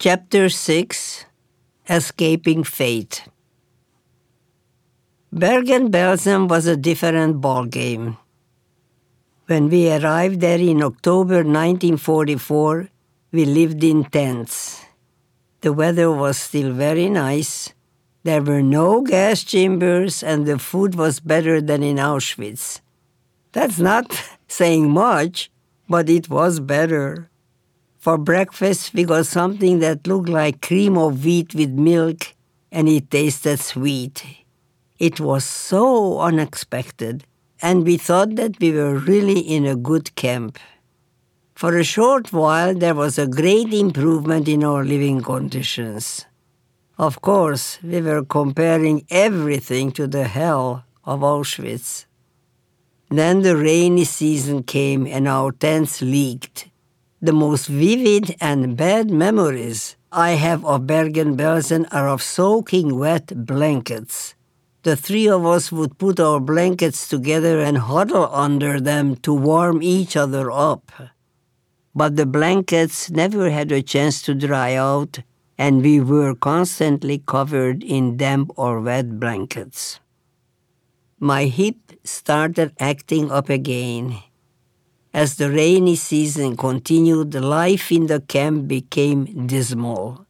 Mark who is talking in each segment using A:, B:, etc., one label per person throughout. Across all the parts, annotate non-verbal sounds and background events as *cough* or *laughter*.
A: Chapter 6 Escaping Fate Bergen-Belsen was a different ballgame. When we arrived there in October 1944, we lived in tents. The weather was still very nice. There were no gas chambers, and the food was better than in Auschwitz. That's not *laughs* saying much, but it was better. For breakfast, we got something that looked like cream of wheat with milk, and it tasted sweet. It was so unexpected, and we thought that we were really in a good camp. For a short while, there was a great improvement in our living conditions. Of course, we were comparing everything to the hell of Auschwitz. Then the rainy season came and our tents leaked the most vivid and bad memories I have of Bergen-Belsen are of soaking wet blankets. The three of us would put our blankets together and huddle under them to warm each other up. But the blankets never had a chance to dry out, and we were constantly covered in damp or wet blankets. My hip started acting up again as the rainy season continued, life in the camp became dismal.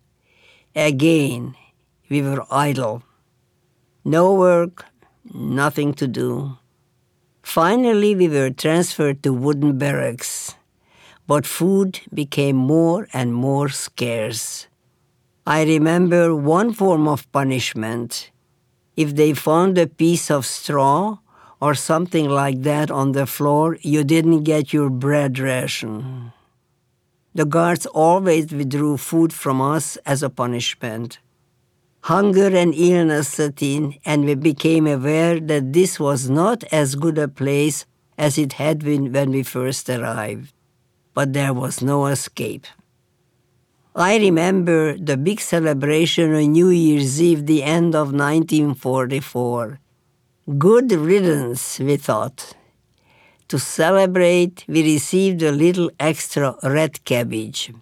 A: Again, we were idle. No work, nothing to do. Finally, we were transferred to wooden barracks, but food became more and more scarce. I remember one form of punishment. If they found a piece of straw or something like that on the floor, you didn't get your bread ration. The guards always withdrew food from us as a punishment. Hunger and illness set in, and we became aware that this was not as good a place as it had been when we first arrived. But there was no escape. I remember the big celebration on New Year's Eve, the end of 1944. Good riddance, we thought. To celebrate, we received a little extra red cabbage.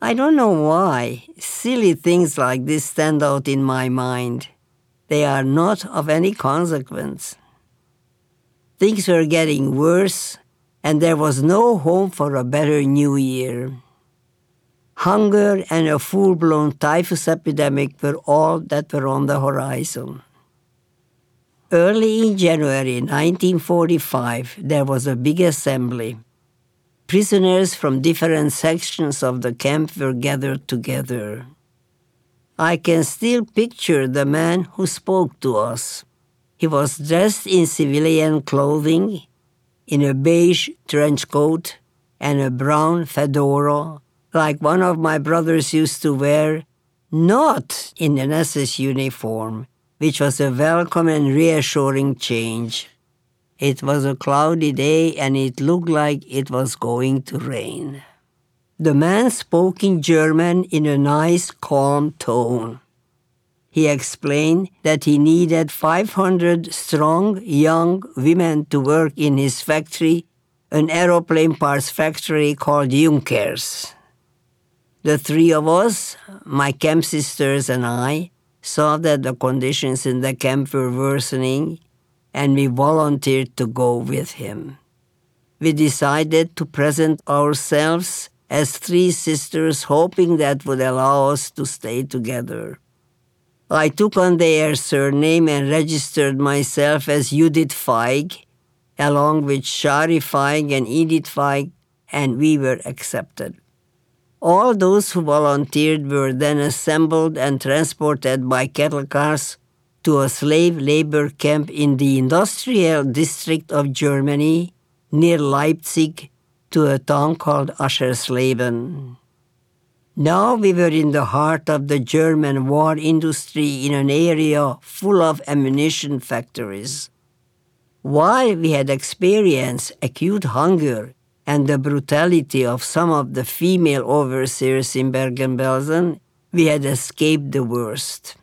A: I don't know why. Silly things like this stand out in my mind. They are not of any consequence. Things were getting worse, and there was no hope for a better new year. Hunger and a full blown typhus epidemic were all that were on the horizon. Early in January 1945, there was a big assembly. Prisoners from different sections of the camp were gathered together. I can still picture the man who spoke to us. He was dressed in civilian clothing, in a beige trench coat and a brown fedora, like one of my brothers used to wear, not in an SS uniform which was a welcome and reassuring change. It was a cloudy day and it looked like it was going to rain. The man spoke in German in a nice, calm tone. He explained that he needed 500 strong young women to work in his factory, an aeroplane parts factory called Junkers. The three of us, my camp sisters and I, saw that the conditions in the camp were worsening, and we volunteered to go with him. We decided to present ourselves as three sisters, hoping that would allow us to stay together. I took on their surname and registered myself as Judith Feig, along with Shari Feig and Edith Feig, and we were accepted. All those who volunteered were then assembled and transported by cattle cars to a slave labor camp in the industrial district of Germany near Leipzig to a town called Aschersleben. Now we were in the heart of the German war industry in an area full of ammunition factories. While we had experienced acute hunger and the brutality of some of the female overseers in Bergen-Belsen, we had escaped the worst.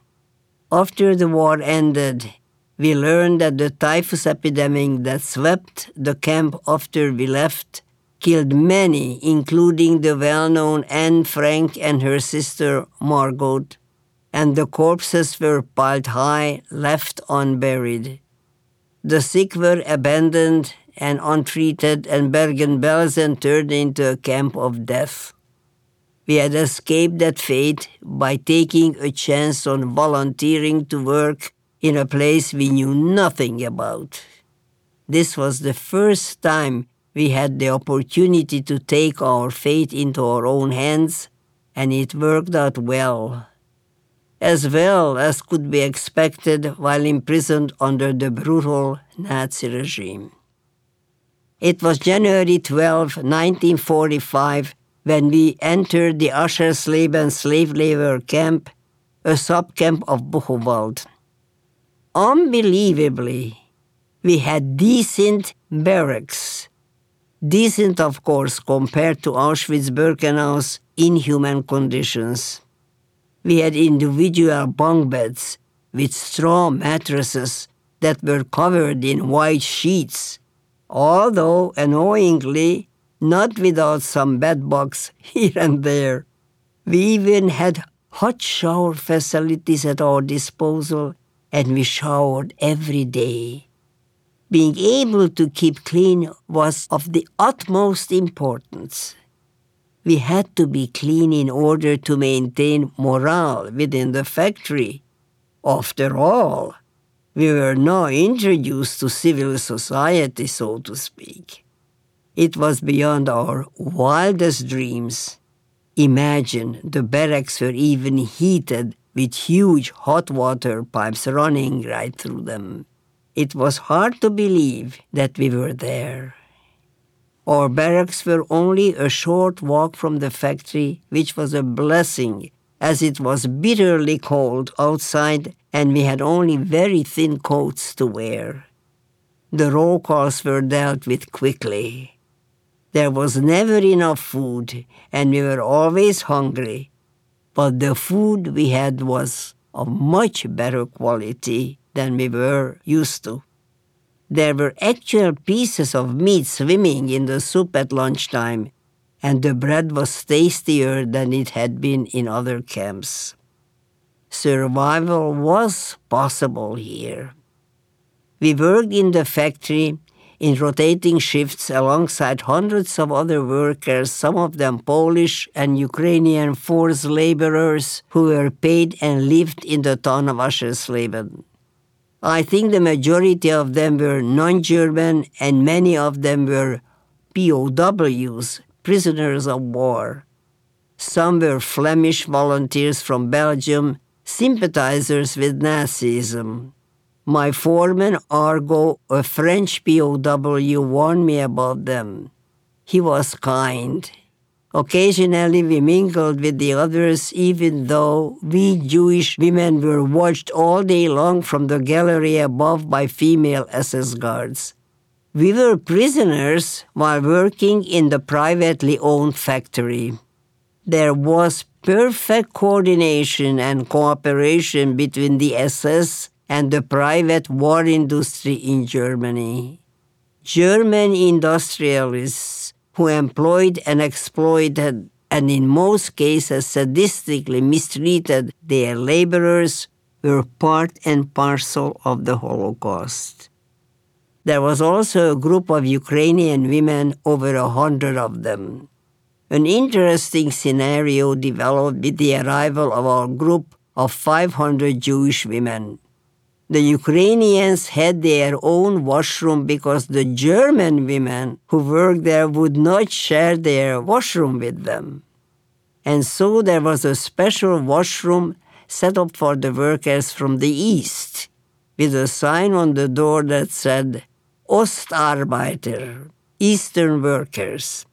A: After the war ended, we learned that the typhus epidemic that swept the camp after we left killed many, including the well known Anne Frank and her sister Margot, and the corpses were piled high, left unburied. The sick were abandoned and untreated, and Bergen-Belsen turned into a camp of death. We had escaped that fate by taking a chance on volunteering to work in a place we knew nothing about. This was the first time we had the opportunity to take our fate into our own hands, and it worked out well. As well as could be expected while imprisoned under the brutal Nazi regime. It was January 12, 1945, when we entered the Aschersleben slave labor camp, a subcamp of Buchenwald. Unbelievably, we had decent barracks. Decent, of course, compared to Auschwitz-Birkenau's inhuman conditions. We had individual bunk beds with straw mattresses that were covered in white sheets although annoyingly not without some bedbugs here and there. We even had hot shower facilities at our disposal, and we showered every day. Being able to keep clean was of the utmost importance. We had to be clean in order to maintain morale within the factory. After all, we were now introduced to civil society, so to speak. It was beyond our wildest dreams. Imagine the barracks were even heated with huge hot water pipes running right through them. It was hard to believe that we were there. Our barracks were only a short walk from the factory, which was a blessing, as it was bitterly cold outside and we had only very thin coats to wear. The roll calls were dealt with quickly. There was never enough food, and we were always hungry, but the food we had was of much better quality than we were used to. There were actual pieces of meat swimming in the soup at lunchtime, and the bread was tastier than it had been in other camps survival was possible here. We worked in the factory in rotating shifts alongside hundreds of other workers, some of them Polish and Ukrainian forced laborers who were paid and lived in the town of Aschersleben. I think the majority of them were non German and many of them were POWs, prisoners of war. Some were Flemish volunteers from Belgium sympathizers with Nazism. My foreman, Argo, a French POW, warned me about them. He was kind. Occasionally we mingled with the others, even though we Jewish women were watched all day long from the gallery above by female SS guards. We were prisoners while working in the privately owned factory. There was perfect coordination and cooperation between the SS and the private war industry in Germany. German industrialists who employed and exploited and in most cases sadistically mistreated their laborers were part and parcel of the Holocaust. There was also a group of Ukrainian women, over a hundred of them, an interesting scenario developed with the arrival of our group of 500 Jewish women. The Ukrainians had their own washroom because the German women who worked there would not share their washroom with them. And so there was a special washroom set up for the workers from the east, with a sign on the door that said Ostarbeiter, Eastern workers.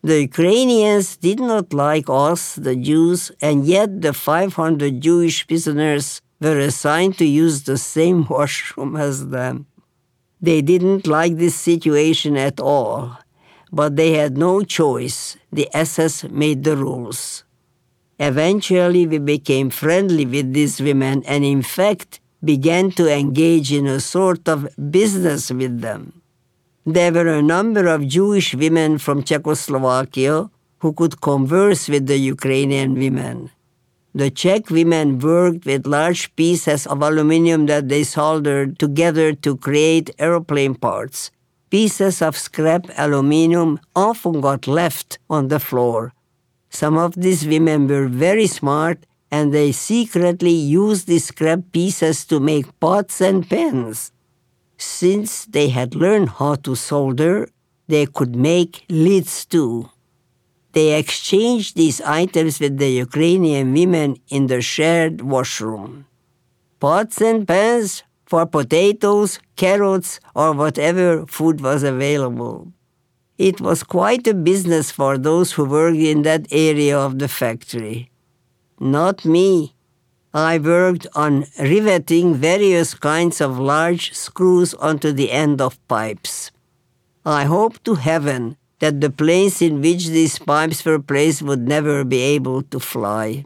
A: The Ukrainians did not like us, the Jews, and yet the 500 Jewish prisoners were assigned to use the same *laughs* washroom as them. They didn't like this situation at all, but they had no choice. The SS made the rules. Eventually, we became friendly with these women and, in fact, began to engage in a sort of business with them. There were a number of Jewish women from Czechoslovakia who could converse with the Ukrainian women. The Czech women worked with large pieces of aluminum that they soldered together to create aeroplane parts. Pieces of scrap aluminum often got left on the floor. Some of these women were very smart and they secretly used these scrap pieces to make pots and pans. Since they had learned how to solder, they could make lids too. They exchanged these items with the Ukrainian women in the shared washroom. Pots and pans for potatoes, carrots, or whatever food was available. It was quite a business for those who worked in that area of the factory. Not me. I worked on riveting various kinds of large screws onto the end of pipes. I hope to heaven that the planes in which these pipes were placed would never be able to fly.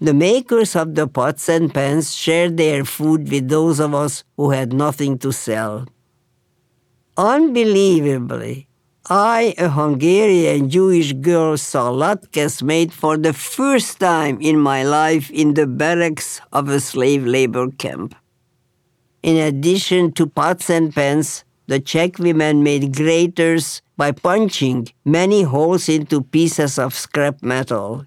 A: The makers of the pots and pans shared their food with those of us who had nothing to sell. Unbelievably, I, a Hungarian Jewish girl, saw latkes made for the first time in my life in the barracks of a slave labor camp. In addition to pots and pans, the Czech women made graters by punching many holes into pieces of scrap metal.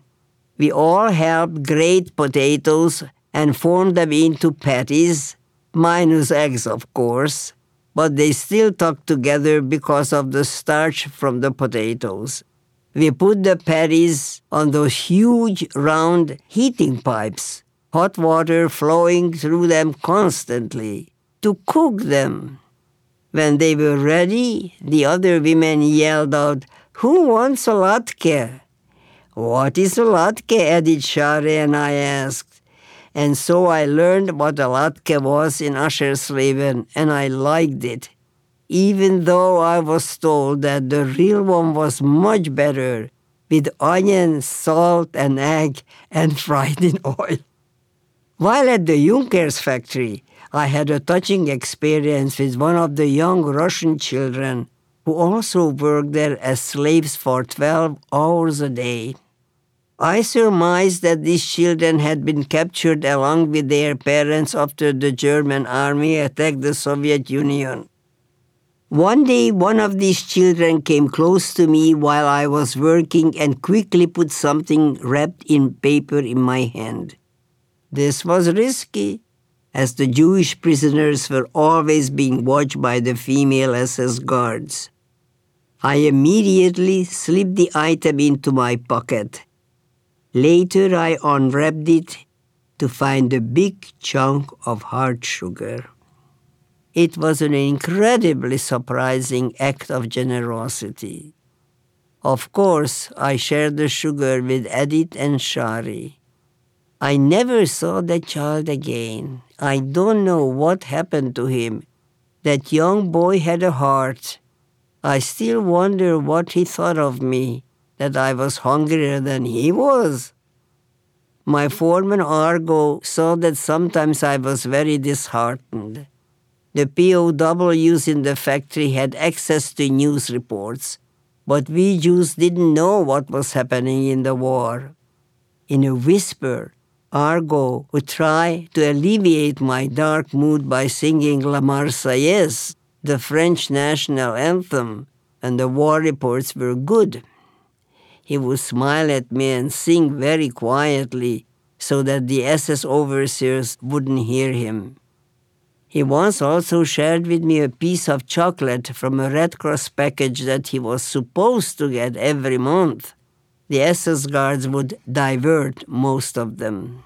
A: We all helped grate potatoes and form them into patties, minus eggs, of course but they still stuck together because of the starch from the potatoes. We put the patties on those huge round heating pipes, hot water flowing through them constantly, to cook them. When they were ready, the other women yelled out, Who wants a latke? What is a latke? Edith Shari and I asked and so I learned what a latke was in Aschersleben, and I liked it, even though I was told that the real one was much better, with onion, salt, and egg, and *laughs* fried in oil. While at the Junkers factory, I had a touching experience with one of the young Russian children who also worked there as slaves for 12 hours a day. I surmised that these children had been captured along with their parents after the German army attacked the Soviet Union. One day, one of these children came close to me while I was working and quickly put something wrapped in paper in my hand. This was risky, as the Jewish prisoners were always being watched by the female SS guards. I immediately slipped the item into my pocket Later, I unwrapped it to find a big chunk of hard sugar. It was an incredibly surprising act of generosity. Of course, I shared the sugar with Edith and Shari. I never saw that child again. I don't know what happened to him. That young boy had a heart. I still wonder what he thought of me that I was hungrier than he was. My foreman Argo saw that sometimes I was very disheartened. The POWs in the factory had access to news reports, but we Jews didn't know what was happening in the war. In a whisper, Argo would try to alleviate my dark mood by singing La Marseillaise, the French national anthem, and the war reports were good. He would smile at me and sing very quietly so that the SS overseers wouldn't hear him. He once also shared with me a piece of chocolate from a Red Cross package that he was supposed to get every month. The SS guards would divert most of them.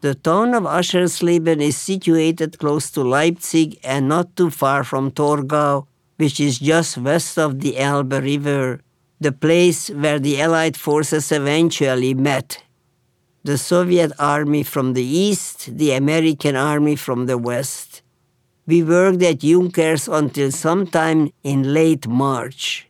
A: The town of Aschersleben is situated close to Leipzig and not too far from Torgau, which is just west of the Elbe River the place where the Allied forces eventually met the Soviet army from the east, the American army from the west. We worked at Junkers until sometime in late March.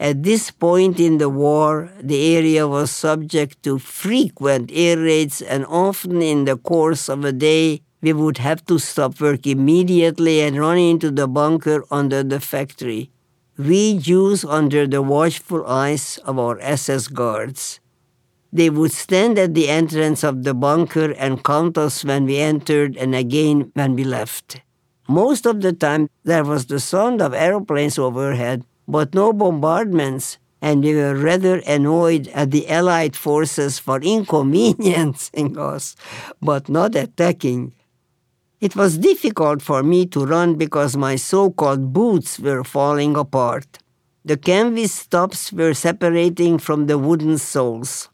A: At this point in the war, the area was subject to frequent air raids, and often in the course of a day, we would have to stop work immediately and run into the bunker under the factory. We Jews under the watchful eyes of our SS guards. They would stand at the entrance of the bunker and count us when we entered and again when we left. Most of the time there was the sound of aeroplanes overhead, but no bombardments, and we were rather annoyed at the Allied forces for *laughs* inconveniencing us, but not attacking. It was difficult for me to run because my so called boots were falling apart. The canvas tops were separating from the wooden soles.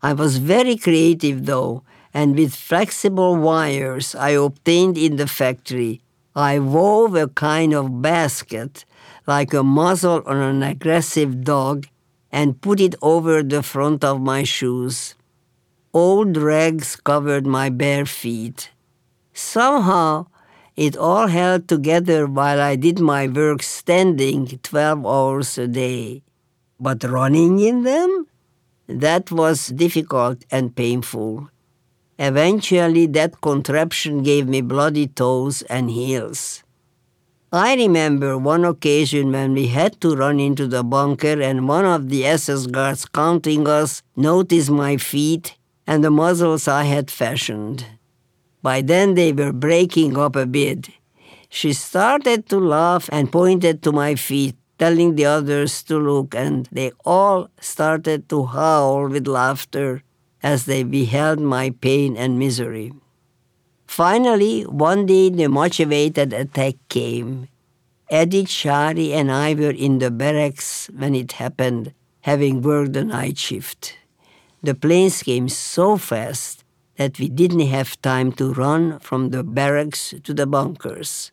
A: I was very creative though, and with flexible wires I obtained in the factory, I wove a kind of basket, like a muzzle on an aggressive dog, and put it over the front of my shoes. Old rags covered my bare feet. Somehow, it all held together while I did my work standing 12 hours a day. But running in them? That was difficult and painful. Eventually, that contraption gave me bloody toes and heels. I remember one occasion when we had to run into the bunker and one of the SS guards counting us noticed my feet and the muzzles I had fashioned. By then they were breaking up a bit. She started to laugh and pointed to my feet telling the others to look, and they all started to howl with laughter as they beheld my pain and misery. Finally, one day the awaited attack came. Edith, Shari, and I were in the barracks when it happened, having worked the night shift. The planes came so fast that we didn't have time to run from the barracks to the bunkers.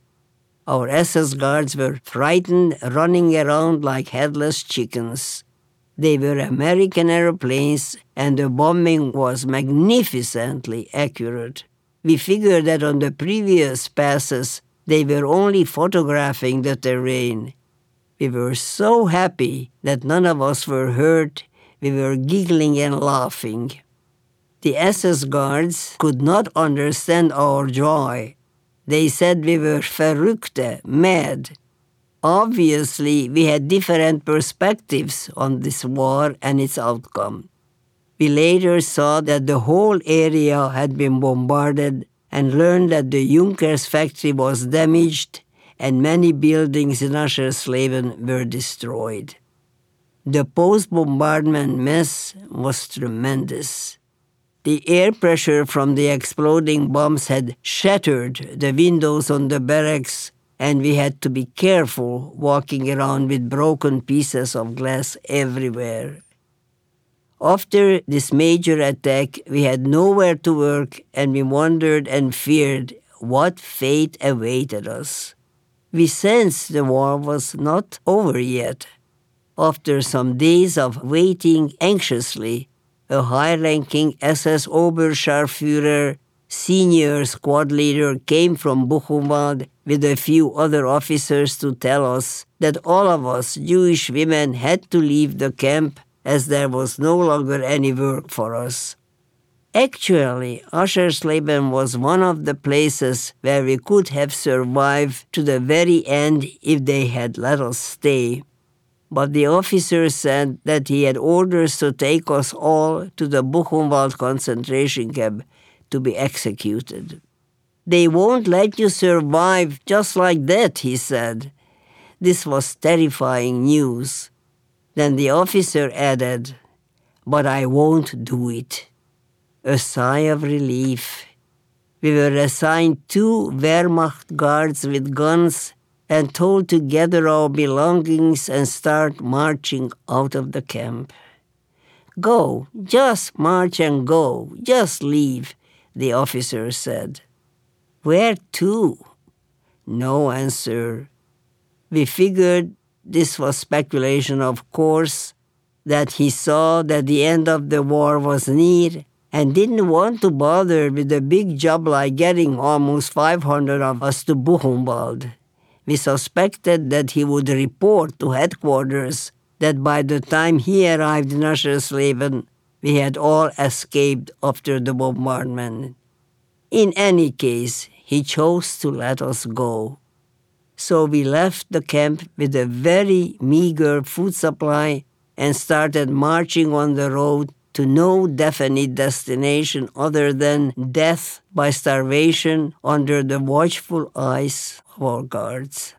A: Our SS guards were frightened, running around like headless chickens. They were American airplanes, and the bombing was magnificently accurate. We figured that on the previous passes, they were only photographing the terrain. We were so happy that none of us were hurt. We were giggling and laughing. The SS guards could not understand our joy they said we were verrückte, mad. Obviously, we had different perspectives on this war and its outcome. We later saw that the whole area had been bombarded and learned that the Junkers factory was damaged and many buildings in Aschersleben were destroyed. The post bombardment mess was tremendous. The air pressure from the exploding bombs had shattered the windows on the barracks, and we had to be careful walking around with broken pieces of glass everywhere. After this major attack, we had nowhere to work, and we wondered and feared what fate awaited us. We sensed the war was not over yet. After some days of waiting anxiously, a high ranking SS Oberscharführer, senior squad leader, came from Buchenwald with a few other officers to tell us that all of us Jewish women had to leave the camp as there was no longer any work for us. Actually, Aschersleben was one of the places where we could have survived to the very end if they had let us stay but the officer said that he had orders to take us all to the Buchenwald concentration camp to be executed. They won't let you survive just like that, he said. This was terrifying news. Then the officer added, But I won't do it. A sigh of relief. We were assigned two Wehrmacht guards with guns and told to gather our belongings and start marching out of the camp. Go, just march and go, just leave, the officer said. Where to? No answer. We figured this was speculation, of course, that he saw that the end of the war was near and didn't want to bother with a big job like getting almost 500 of us to Buchenwald we suspected that he would report to headquarters that by the time he arrived in Aschersleben, we had all escaped after the bombardment. In any case, he chose to let us go. So we left the camp with a very meager food supply and started marching on the road to no definite destination other than death by starvation under the watchful eyes our guards.